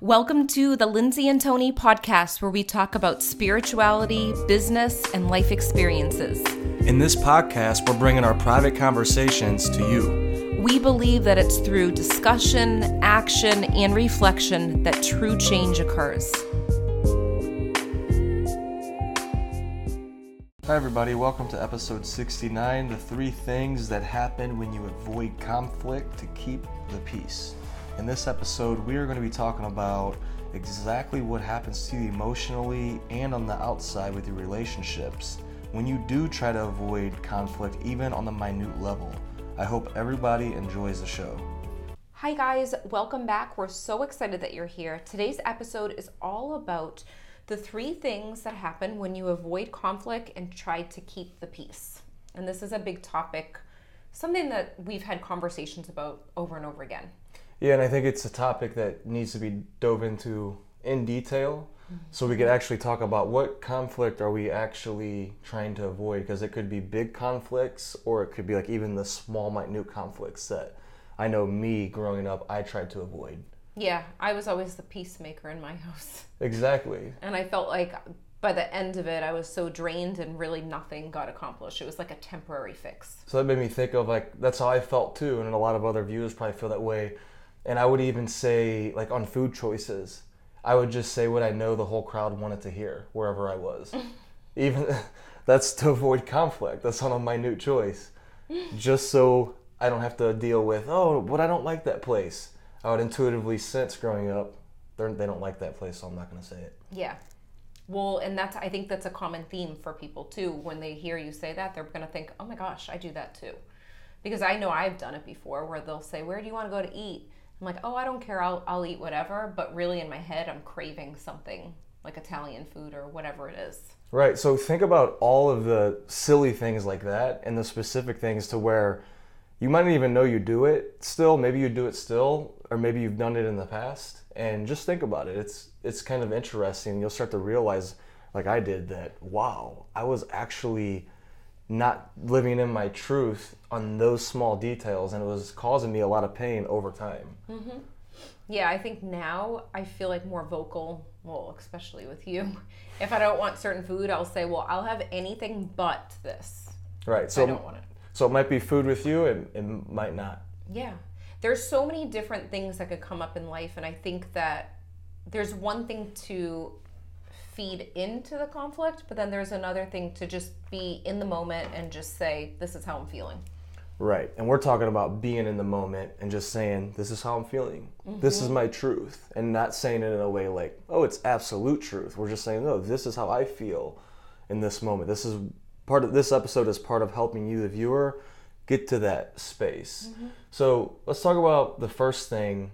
Welcome to the Lindsay and Tony podcast, where we talk about spirituality, business, and life experiences. In this podcast, we're bringing our private conversations to you. We believe that it's through discussion, action, and reflection that true change occurs. Hi, everybody. Welcome to episode 69 The Three Things That Happen When You Avoid Conflict to Keep the Peace. In this episode, we are going to be talking about exactly what happens to you emotionally and on the outside with your relationships when you do try to avoid conflict, even on the minute level. I hope everybody enjoys the show. Hi, guys. Welcome back. We're so excited that you're here. Today's episode is all about the three things that happen when you avoid conflict and try to keep the peace. And this is a big topic, something that we've had conversations about over and over again. Yeah, and I think it's a topic that needs to be dove into in detail mm-hmm. so we could actually talk about what conflict are we actually trying to avoid because it could be big conflicts or it could be like even the small minute conflicts that I know me growing up I tried to avoid. Yeah, I was always the peacemaker in my house. Exactly. And I felt like by the end of it, I was so drained and really nothing got accomplished. It was like a temporary fix. So that made me think of like that's how I felt too and a lot of other viewers probably feel that way and I would even say, like on food choices, I would just say what I know the whole crowd wanted to hear wherever I was. even that's to avoid conflict. That's on a minute choice. Just so I don't have to deal with, oh, but I don't like that place. I would intuitively sense growing up, they're, they don't like that place, so I'm not going to say it. Yeah. Well, and that's I think that's a common theme for people too. When they hear you say that, they're going to think, "Oh my gosh, I do that too." Because I know I've done it before where they'll say, "Where do you want to go to eat?" I'm like, oh, I don't care. I'll, I'll eat whatever. But really, in my head, I'm craving something like Italian food or whatever it is. Right. So think about all of the silly things like that and the specific things to where you might not even know you do it still. Maybe you do it still, or maybe you've done it in the past. And just think about it. It's it's kind of interesting. You'll start to realize, like I did, that wow, I was actually not living in my truth on those small details and it was causing me a lot of pain over time. Mm-hmm. yeah i think now i feel like more vocal well especially with you. If i don't want certain food i'll say well i'll have anything but this. Right so i don't want it. so it might be food with you and it might not. Yeah. There's so many different things that could come up in life and i think that there's one thing to feed into the conflict, but then there's another thing to just be in the moment and just say, this is how I'm feeling. Right. And we're talking about being in the moment and just saying, this is how I'm feeling. Mm-hmm. This is mm-hmm. my truth. And not saying it in a way like, oh, it's absolute truth. We're just saying, no, this is how I feel in this moment. This is part of this episode is part of helping you, the viewer, get to that space. Mm-hmm. So let's talk about the first thing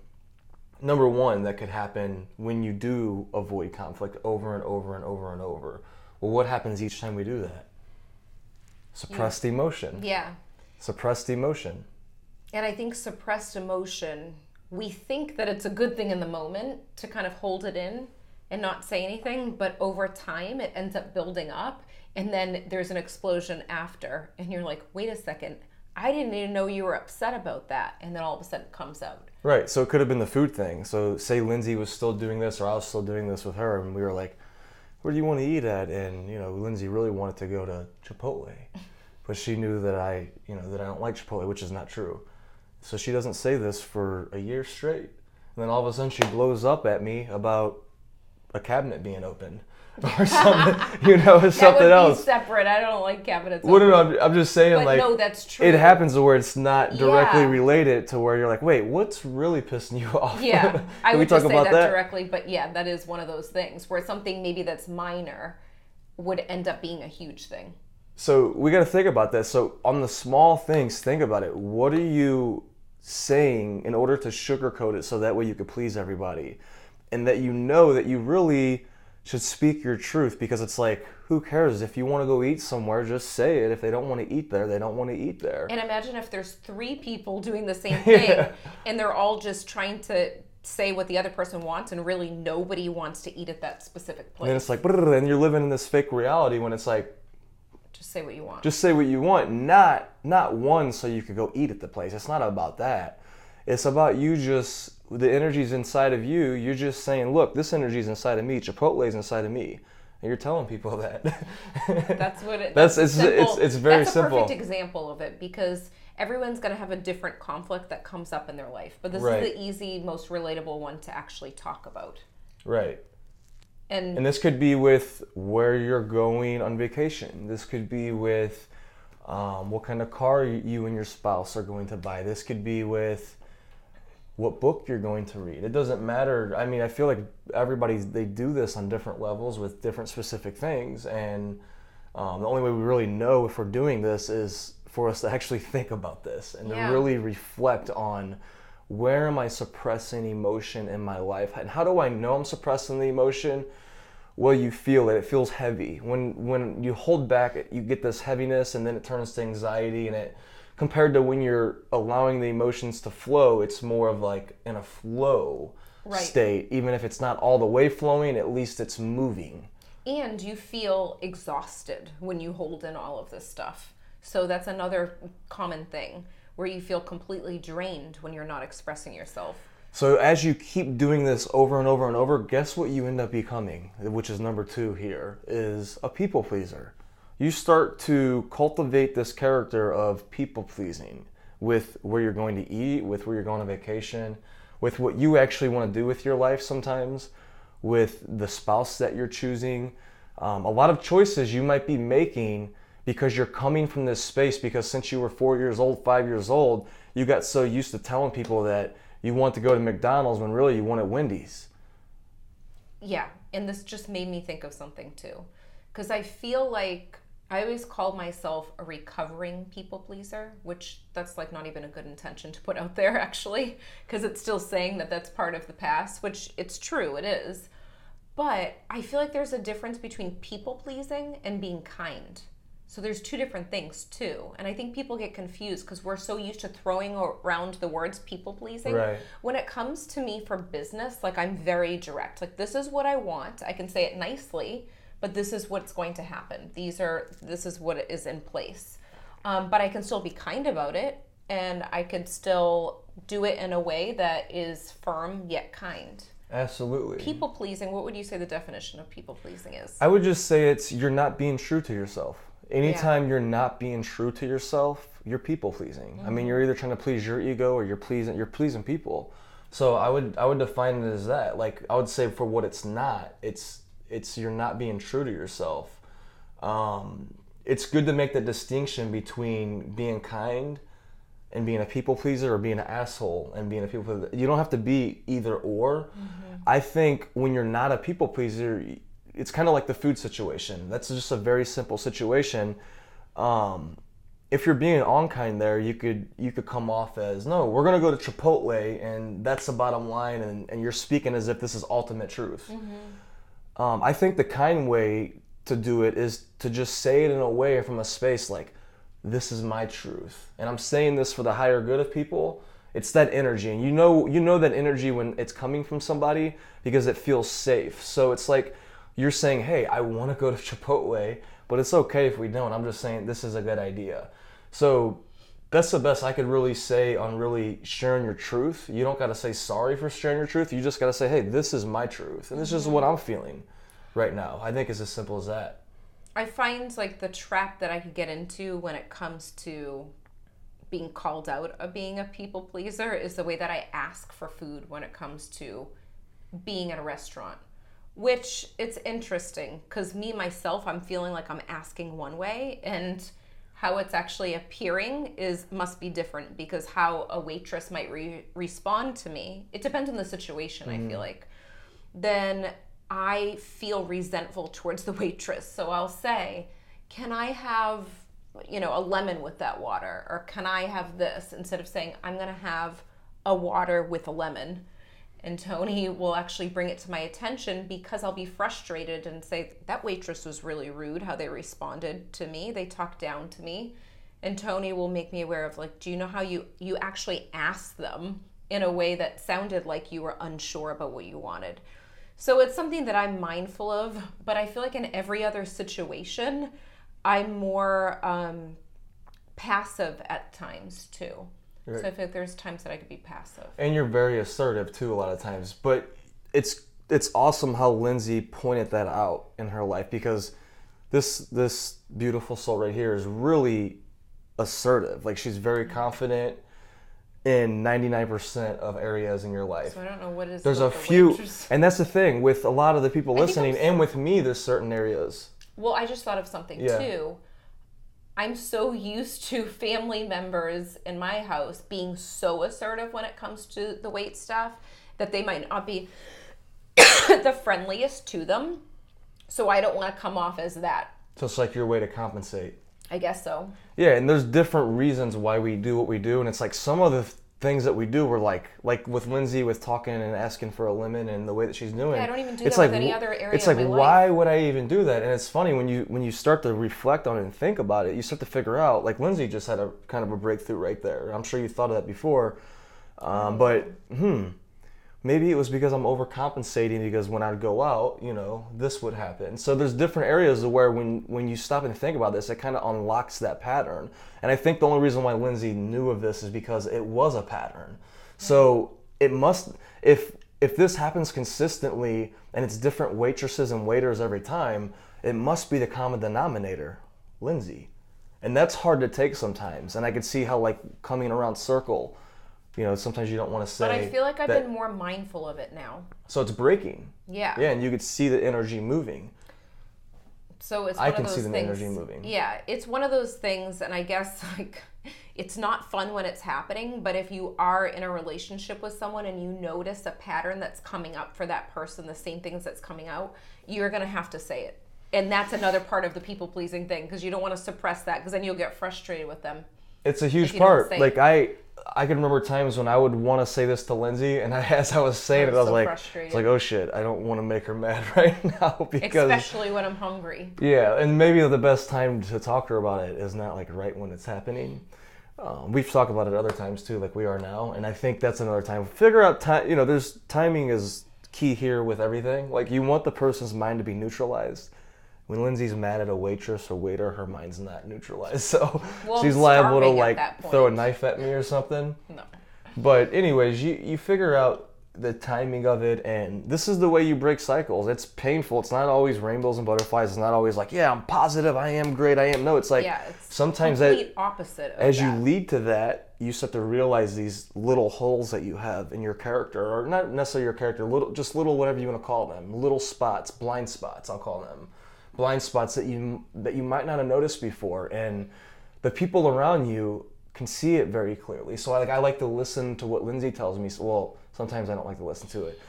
number one that could happen when you do avoid conflict over and over and over and over. Well, what happens each time we do that? Suppressed yeah. emotion. Yeah. Suppressed emotion. And I think suppressed emotion, we think that it's a good thing in the moment to kind of hold it in and not say anything, but over time it ends up building up and then there's an explosion after and you're like, "Wait a second. I didn't even know you were upset about that." And then all of a sudden it comes out. Right. So it could have been the food thing. So say Lindsay was still doing this or I was still doing this with her and we were like, where do you want to eat at? And, you know, Lindsay really wanted to go to Chipotle. But she knew that I, you know, that I don't like Chipotle, which is not true. So she doesn't say this for a year straight. And then all of a sudden she blows up at me about a cabinet being opened. or something, you know, that something else. separate. I don't like cabinets. Well, no, no, I'm, I'm just saying, but like, no, that's true. It happens to where it's not directly yeah. related to where you're like, wait, what's really pissing you off? Yeah, I would just say that, that directly, but yeah, that is one of those things where something maybe that's minor would end up being a huge thing. So we got to think about that. So on the small things, think about it. What are you saying in order to sugarcoat it so that way you could please everybody, and that you know that you really should speak your truth because it's like who cares? If you want to go eat somewhere just say it. If they don't want to eat there they don't want to eat there. And imagine if there's three people doing the same thing yeah. and they're all just trying to say what the other person wants and really nobody wants to eat at that specific place and it's like and you're living in this fake reality when it's like just say what you want. just say what you want. Not not one so you could go eat at the place. It's not about that. It's about you just the energy's inside of you. You're just saying, look, this energy's inside of me. Chipotle's inside of me. And you're telling people that. That's what it. That's- That's, it's- simple- it's- it's very that's a simple. perfect example of it because everyone's going to have a different conflict that comes up in their life, but this Right. is the easy, most relatable one to actually talk about. right. And, And this could be with where you're going on vacation. This could be with um, what kind of car you and your spouse are going to buy. This could be with what book you're going to read. It doesn't matter. I mean, I feel like everybody they do this on different levels with different specific things, and um, the only way we really know if we're doing this is for us to actually think about this and Yeah. to really reflect on where am I suppressing emotion in my life, and how do I know I'm suppressing the emotion? Well, you feel it. It feels heavy. When when you hold back, you get this heaviness, and then it turns to anxiety. And it compared to when you're allowing the emotions to flow, it's more of like in a flow Right. state. Even if it's not all the way flowing, at least it's moving. and you feel exhausted when you hold in all of this stuff. So that's another common thing where you feel completely drained when you're not expressing yourself. So as you keep doing this over and over and over, guess what you end up becoming, which is number two here, is a people pleaser. You start to cultivate this character of people pleasing with where you're going to eat, with where you're going on vacation, with what you actually want to do with your life sometimes, with the spouse that you're choosing. Um, a lot of choices you might be making because you're coming from this space because since you were four years old, five years old, you got so used to telling people that you want to go to McDonald's when really you wanted Wendy's. Yeah, and this just made me think of something too. Because I feel like I always called myself a recovering people pleaser, which that's like not even a good intention to put out there actually, because it's still saying that that's part of the past, which it's true, it is. But I feel like there's a difference between people pleasing and being kind. So there's two different things too. And I think people get confused because we're so used to throwing around the words people pleasing. Right. When it comes to me for business, like I'm very direct. Like this is what I want. I can say it nicely, but this is what's going to happen. These are this is what is in place. Um, but I can still be kind about it, and I can still do it in a way that is firm yet kind. Absolutely. People pleasing. What would you say the definition of people pleasing is? I would just say it's you're not being true to yourself. Anytime you're not being true to yourself, you're people pleasing. I mean, you're either trying to please your ego or you're pleasing you're pleasing people. So I would I would define it as that. Like I would say for what it's not, it's it's you're not being true to yourself. Um, it's good to make the distinction between being kind and being a people pleaser or being an asshole and being a people pleaser. You don't have to be either or. I think when you're not a people pleaser, it's kind of like the food situation. That's just a very simple situation. Um, if you're being unkind there, you could you could come off as no, we're gonna go to Chipotle and that's the bottom line, and, and you're speaking as if this is ultimate truth. Um, I think the kind way to do it is to just say it in a way from a space like, this is my truth, and I'm saying this for the higher good of people. It's that energy, and you know you know that energy when it's coming from somebody because it feels safe. So it's like you're saying, hey, I want to go to Chipotle, but it's okay if we don't. I'm just saying this is a good idea. So that's the best I could really say on really sharing your truth. You don't got to say sorry for sharing your truth. You just got to say, hey, this is my truth, and this is what I'm feeling right now. I think it's as simple as that. I find like the trap that I could get into when it comes to being called out of being a people pleaser is the way that I ask for food when it comes to being at a restaurant. Which it's interesting because me myself, I'm feeling like I'm asking one way and how it's actually appearing is must be different because how a waitress might re- respond to me it depends on the situation i feel mm-hmm. like then I feel resentful towards the waitress. So I'll say, "Can I have, you know, a lemon with that water or can I have this?" instead of saying, "I'm going to have a water with a lemon." And Tony will actually bring it to my attention because I'll be frustrated and say, "That waitress was really rude how they responded to me. They talked down to me." And Tony will make me aware of like, "Do you know how you you actually asked them in a way that sounded like you were unsure about what you wanted?" So it's something that I'm mindful of, but I feel like in every other situation, I'm more um, passive at times too. Right. So I feel like there's times that I could be passive. and you're very assertive too a lot of times but it's it's awesome how lindsay pointed that out in her life because this this beautiful soul right here is really assertive like she's very mm-hmm. confident in 99% of areas in your life So I don't know what is. there's a few and that's the thing with a lot of the people listening and with me there's certain areas Well, I just thought of something Yeah. too. I'm so used to family members in my house being so assertive when it comes to the weight stuff that they might not be the friendliest to them. So I don't want to come off as that. so it's like your way to compensate I guess so. Yeah, and there's different reasons why we do what we do, and it's like some of the th- things that we do were like, like with Lindsay with talking and asking for a lemon and the way that she's doing. I don't even do it's that like, with any other area It's like, why would I even do that? And it's funny when you when you start to reflect on it and think about it, you start to figure out. Like Lindsay just had a kind of a breakthrough right there. I'm sure you thought of that before, um, but hmm, maybe it was because I'm overcompensating because when I'd go out, you know, this would happen. So there's different areas where when when you stop and think about this, it kind of unlocks that pattern. And I think the only reason why Lindsay knew of this is because it was a pattern. So it must if if this happens consistently and it's different waitresses and waiters every time, it must be the common denominator, Lindsay. And that's hard to take sometimes. And I could see how like coming around circle, you know, sometimes you don't want to say But I feel like I've that- been more mindful of it now. so it's breaking. Yeah. Yeah, and you could see the energy moving. So it's I one can of see those the things. energy moving. Yeah, it's one of those things, and I guess like it's not fun when it's happening. But if you are in a relationship with someone and you notice a pattern that's coming up for that person, the same things that's coming out, you're gonna have to say it. And that's another part of the people pleasing thing because you don't want to suppress that because then you'll get frustrated with them. It's a huge part. Like it. I I can remember times when I would want to say this to Lindsay and I, as I was saying I it, I was so like it's like, oh shit, I don't want to make her mad right now because Especially when I'm hungry. Yeah, and maybe the best time to talk to her about it is not like right when it's happening. Um, we've talked about it other times too, like we are now, and I think that's another time. Figure out time. You know, there's timing is key here with everything. Like you want the person's mind to be neutralized. When Lindsay's mad at a waitress or waiter, her mind's not neutralized, so Well, she's liable to like throw a knife at me or something. No. But anyways, you you figure out the timing of it, and this is the way you break cycles. It's painful. It's not always rainbows and butterflies. It's not always like, yeah, I'm positive, I am great, I am. No, it's like Yeah, it's sometimes that opposite as you lead to that, you start to realize these little holes that you have in your character, or not necessarily your character, little just little whatever you want to call them, little spots, blind spots, I'll call them, blind spots that you that you might not have noticed before, and the people around you can see it very clearly. So like I like to listen to what Lindsay tells me. So, well, sometimes I don't like to listen to it.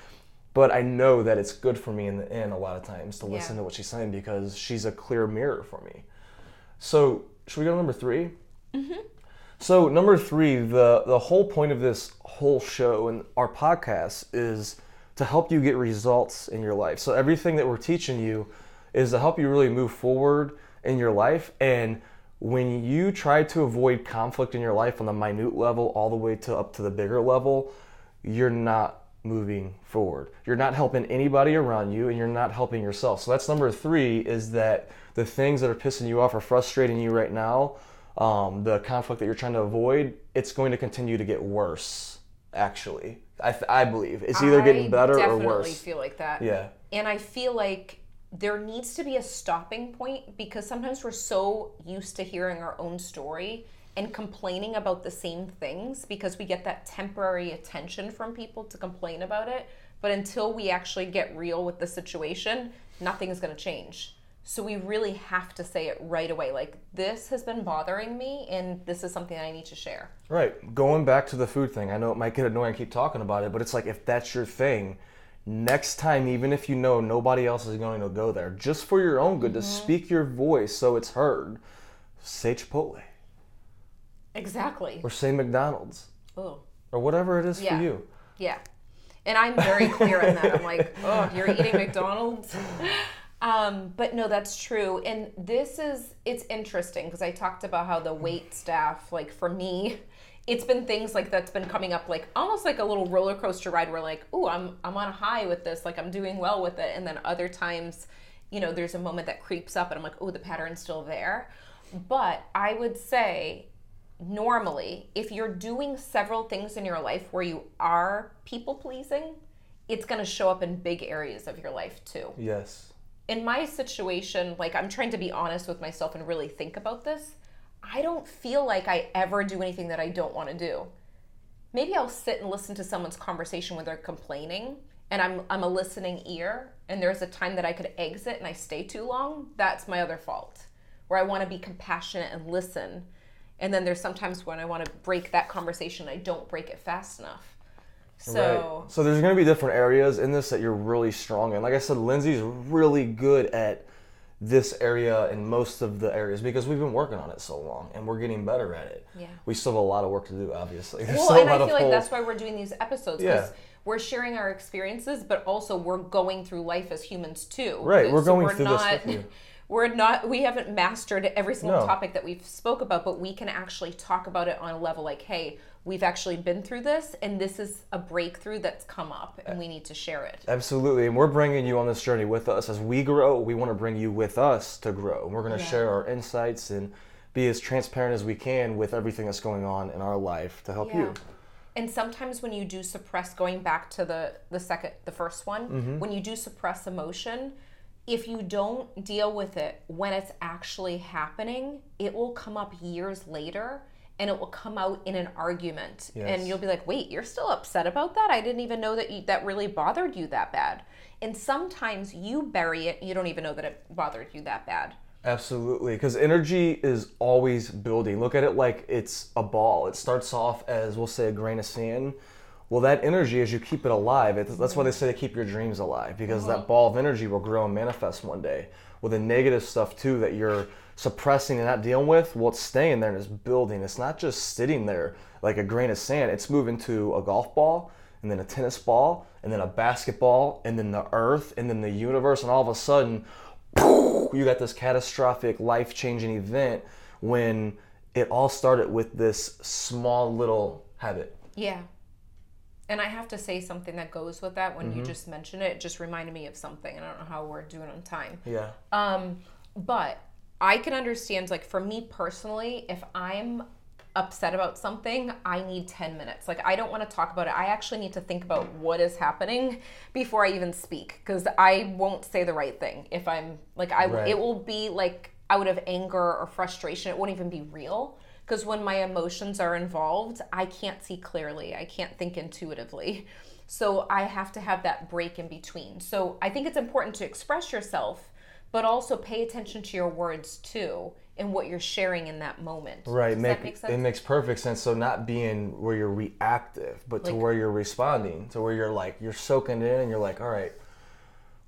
But I know that it's good for me in the end a lot of times to listen Yeah. to what she's saying because she's a clear mirror for me. So should we go to number 3 mm-hmm. So number three, the the whole point of this whole show and our podcast is to help you get results in your life. So everything that we're teaching you is to help you really move forward in your life. And when you try to avoid conflict in your life on the minute level all the way to up to the bigger level, you're not moving forward. You're not helping anybody around you and you're not helping yourself. So that's number three is that the things that are pissing you off or frustrating you right now, um, the conflict that you're trying to avoid, it's going to continue to get worse, actually. I, th- I believe. It's either getting I better or worse. definitely worse. feel like that. Yeah. And I feel like there needs to be a stopping point because sometimes we're so used to hearing our own story and complaining about the same things because we get that temporary attention from people to complain about it. But until we actually get real with the situation, nothing is going to change. So we really have to say it right away. Like, this has been bothering me, and this is something I need to share. Right. Going back to the food thing, I know it might get annoying keep talking about it, but it's like if that's your thing, next time, even if you know nobody else is going to go there, just for your own good, to speak your voice so it's heard, say Chipotle Exactly. or say McDonald's Oh. or whatever it is Yeah. for you. Yeah. And I'm very clear on that. I'm like, oh, you're eating McDonald's? Um, but no, that's true. And this is, it's interesting because I talked about how the wait staff, like for me, it's been things like that's been coming up like almost like a little roller coaster ride where like, oh, I'm I'm on a high with this, like I'm doing well with it. And then other times, you know, there's a moment that creeps up and I'm like, oh, the pattern's still there. But I would say normally, if you're doing several things in your life where you are people pleasing, it's going to show up in big areas of your life too. Yes. In my situation, like I'm trying to be honest with myself and really think about this. I don't feel like I ever do anything that I don't want to do. Maybe I'll sit and listen to someone's conversation when they're complaining and I'm I'm a listening ear and there's a time that I could exit and I stay too long. That's my other fault. Where I want to be compassionate and listen. And then there's sometimes when I want to break that conversation, I don't break it fast enough. So Right. So there's going to be different areas in this that you're really strong in. Like I said, Lindsay's really good at this area and most of the areas because we've been working on it so long and we're getting better at it. Yeah. We still have a lot of work to do, obviously. There's Well, and I feel like that's why we're doing these episodes because Yeah. we're sharing our experiences, but also we're going through life as humans too. Right, we're So going through this with you. We're not. We haven't mastered every single No. topic that we've spoke about, but we can actually talk about it on a level like, hey, we've actually been through this, and this is a breakthrough that's come up, and we need to share it. Absolutely. And we're bringing you on this journey with us. As we grow, we want to bring you with us to grow. We're going to Yeah. share our insights and be as transparent as we can with everything that's going on in our life to help you. And sometimes when you do suppress, going back to the the second, the first one, Mm-hmm. when you do suppress emotion, if you don't deal with it when it's actually happening, it will come up years later. And it will come out in an argument, Yes. and you'll be like, "Wait, you're still upset about that? I didn't even know that you, that really bothered you that bad." And sometimes you bury it, you don't even know that it bothered you that bad. Absolutely, because energy is always building. Look at it like it's a ball. It starts off as, we'll say, a grain of sand. Well, that energy, as you keep it alive, it, that's why they say to keep your dreams alive, because that uh-huh. ball of energy will grow and manifest one day. Well, the negative stuff too that you're suppressing and not dealing with, well, it's staying there and it's building. It's not just sitting there like a grain of sand. It's moving to a golf ball, and then a tennis ball, and then a basketball, and then the earth, and then the universe, and all of a sudden, you got this catastrophic life changing event when it all started with this small little habit. Yeah. And I have to say something that goes with that when you Mm-hmm. just mentioned it. It just reminded me of something. and I don't know how we're doing on time. Yeah. Um, but I can understand, like, for me personally, if I'm upset about something, I need 10 minutes. Like, I don't want to talk about it. I actually need to think about what is happening before I even speak because I won't say the right thing. If I'm like, I, Right. it will be like out of anger or frustration. It won't even be real because when my emotions are involved, I can't see clearly. I can't think intuitively. So I have to have that break in between. So I think it's important to express yourself, but also pay attention to your words too and what you're sharing in that moment. Right. Does make, that make It makes perfect sense. So not being where you're reactive, but to where you're responding, to where you're like you're soaking it in and you're like, all right,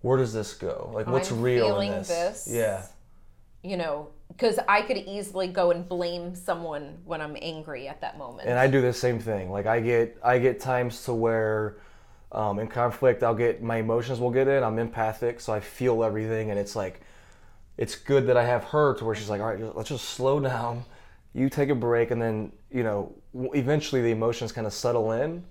where does this go? Like what's I'm real feeling in this? this. Yeah. You know, because I could easily go and blame someone when I'm angry at that moment. and I do the same thing. Like I get I get times to where um, in conflict I'll get my emotions will get in. I'm empathic, so I feel everything, and it's like it's good that I have her to where she's like, all right, let's just slow down. You take a break, and then you know eventually the emotions kind of settle in,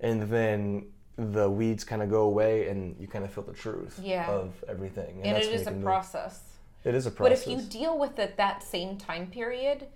and then the weeds kind of go away, and you kind of feel the truth Yeah. of everything. and that's it is a can move. process. It is a process. But if you deal with it that same time period,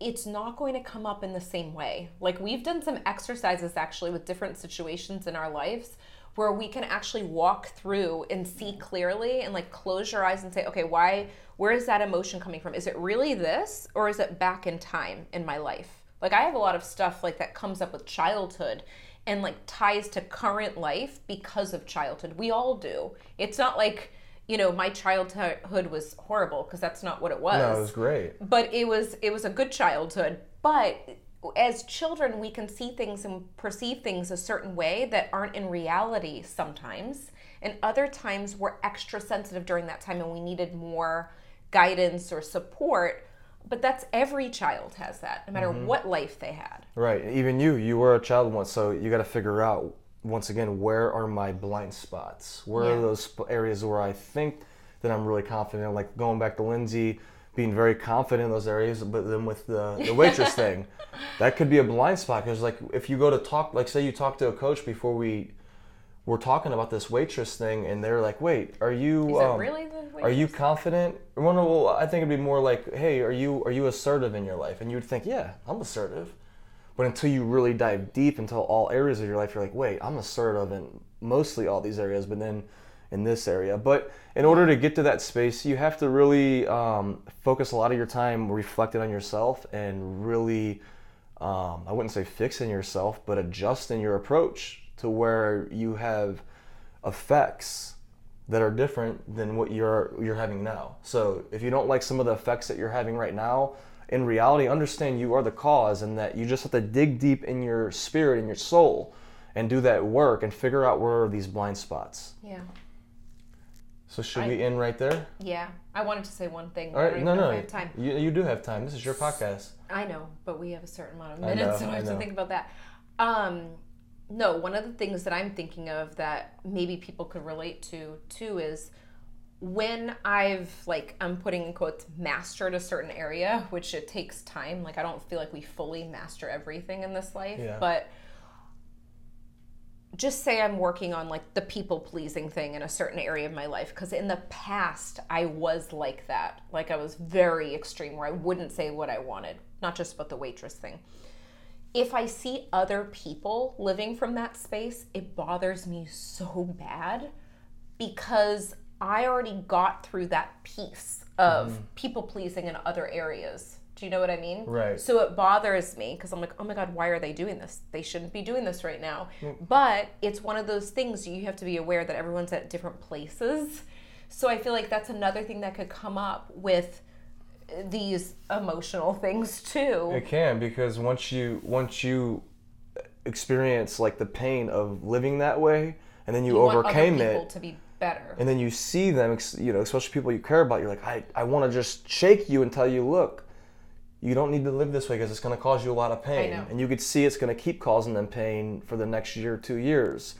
it's not going to come up in the same way. Like we've done some exercises actually with different situations in our lives where we can actually walk through and see clearly and like close your eyes and say, okay, why, where is that emotion coming from? Is it really this or is it back in time in my life? Like I have a lot of stuff like that comes up with childhood and like ties to current life because of childhood. We all do. It's not like, you know, my childhood was horrible because that's not what it was. no, it was great. But it was it was a good childhood. But as children, we can see things and perceive things a certain way that aren't in reality sometimes. And other times we're extra sensitive during that time and we needed more guidance or support. But that's every child has that, no matter mm-hmm. what life they had. Right. Even you, you were a child once, so you got to figure out once again where are my blind spots? Where Yeah. are those areas where I think that I'm really confident? Like going back to Lindsay, being very confident in those areas, but then with the, the waitress thing, that could be a blind spot because like if you go to talk, like say you talk to a coach before we were talking about this waitress thing, and they're like, "Wait, are you?" Um, really the are you confident? Well, no, well, I think it'd be more like, hey, are you are you assertive in your life? And you would think, yeah, I'm assertive. But until you really dive deep into all areas of your life, you're like, wait, I'm assertive in mostly all these areas, but then in this area. But in order to get to that space, you have to really um, focus a lot of your time reflecting on yourself and really, um, I wouldn't say fixing yourself, but adjusting your approach to where you have effects that are different than what you're you're having now. So if you don't like some of the effects that you're having right now, in reality, understand you are the cause and that you just have to dig deep in your spirit and your soul and do that work and figure out where are these blind spots. Yeah. So should I- we end right there? Yeah. I wanted to say one thing. All I right, no, no, time. You, you do have time. This is your podcast. I know, but we have a certain amount of I minutes, know, so I I have to think about that. Um, no, one of the things that I'm thinking of that maybe people could relate to too is when I've like I'm putting in quotes mastered a certain area, which it takes time. Like I don't feel like we fully master everything in this life, Yeah. but just say I'm working on like the people pleasing thing in a certain area of my life because in the past I was like that. Like I was very extreme where I wouldn't say what I wanted, not just about the waitress thing. If I see other people living from that space, it bothers me so bad because I already got through that piece of mm-hmm. people pleasing in other areas. Do you know what I mean? Right. So it bothers me because I'm like, oh my God, why are they doing this? They shouldn't be doing this right now. Mm. But it's one of those things you have to be aware that everyone's at different places. So I feel like that's another thing that could come up with these emotional things too. It can because once you once you experience like the pain of living that way, and then you, You overcame it, to be better. and then you see them, you know, especially people you care about. You're like, I, I want to just shake you and tell you, look, you don't need to live this way because it's going to cause you a lot of pain, and you could see it's going to keep causing them pain for the next year two years.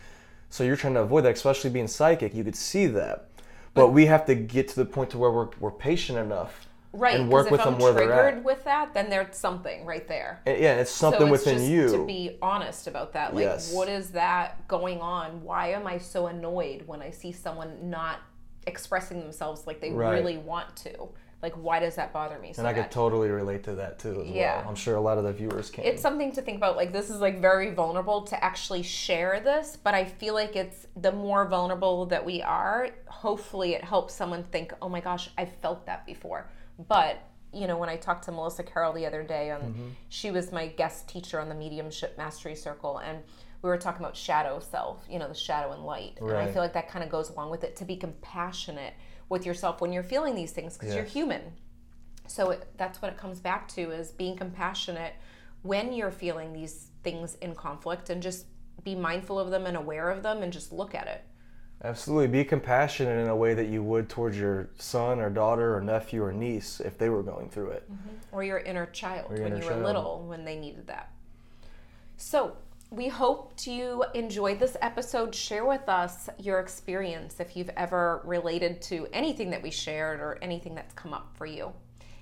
So you're trying to avoid that, especially being psychic. You could see that, but, we have to get to the point to where we're, we're patient enough, right. and work if with I'm them where they're triggered at. with that, then there's something right there. And, yeah, it's something so it's within just you. to be honest about that like Yes. what is that going on why am i so annoyed when i see someone not expressing themselves like they Right. really want to like why does that bother me so And I could totally relate to that too as Yeah. well. I'm sure a lot of the viewers can. it's something to think about like this is like very vulnerable to actually share this but i feel like it's the more vulnerable that we are hopefully it helps someone think oh my gosh i've felt that before but you know when i talked to melissa carroll the other day and mm-hmm. she was my guest teacher on the mediumship mastery circle and we were talking about shadow self you know the shadow and light. And i feel like that kind of goes along with it to be compassionate with yourself when you're feeling these things because you're human. So it, that's what it comes back to is being compassionate when you're feeling these things in conflict and just be mindful of them and aware of them and just look at it. Absolutely. Be compassionate in a way that you would towards your son or daughter or nephew or niece if they were going through it. Mm-hmm. Or your inner child your when inner you were child. little when they needed that. So, we hope you enjoyed this episode. Share with us your experience if you've ever related to anything that we shared or anything that's come up for you.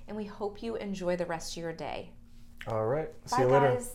And we hope you enjoy the rest of your day. All right. See Bye, you later. guys.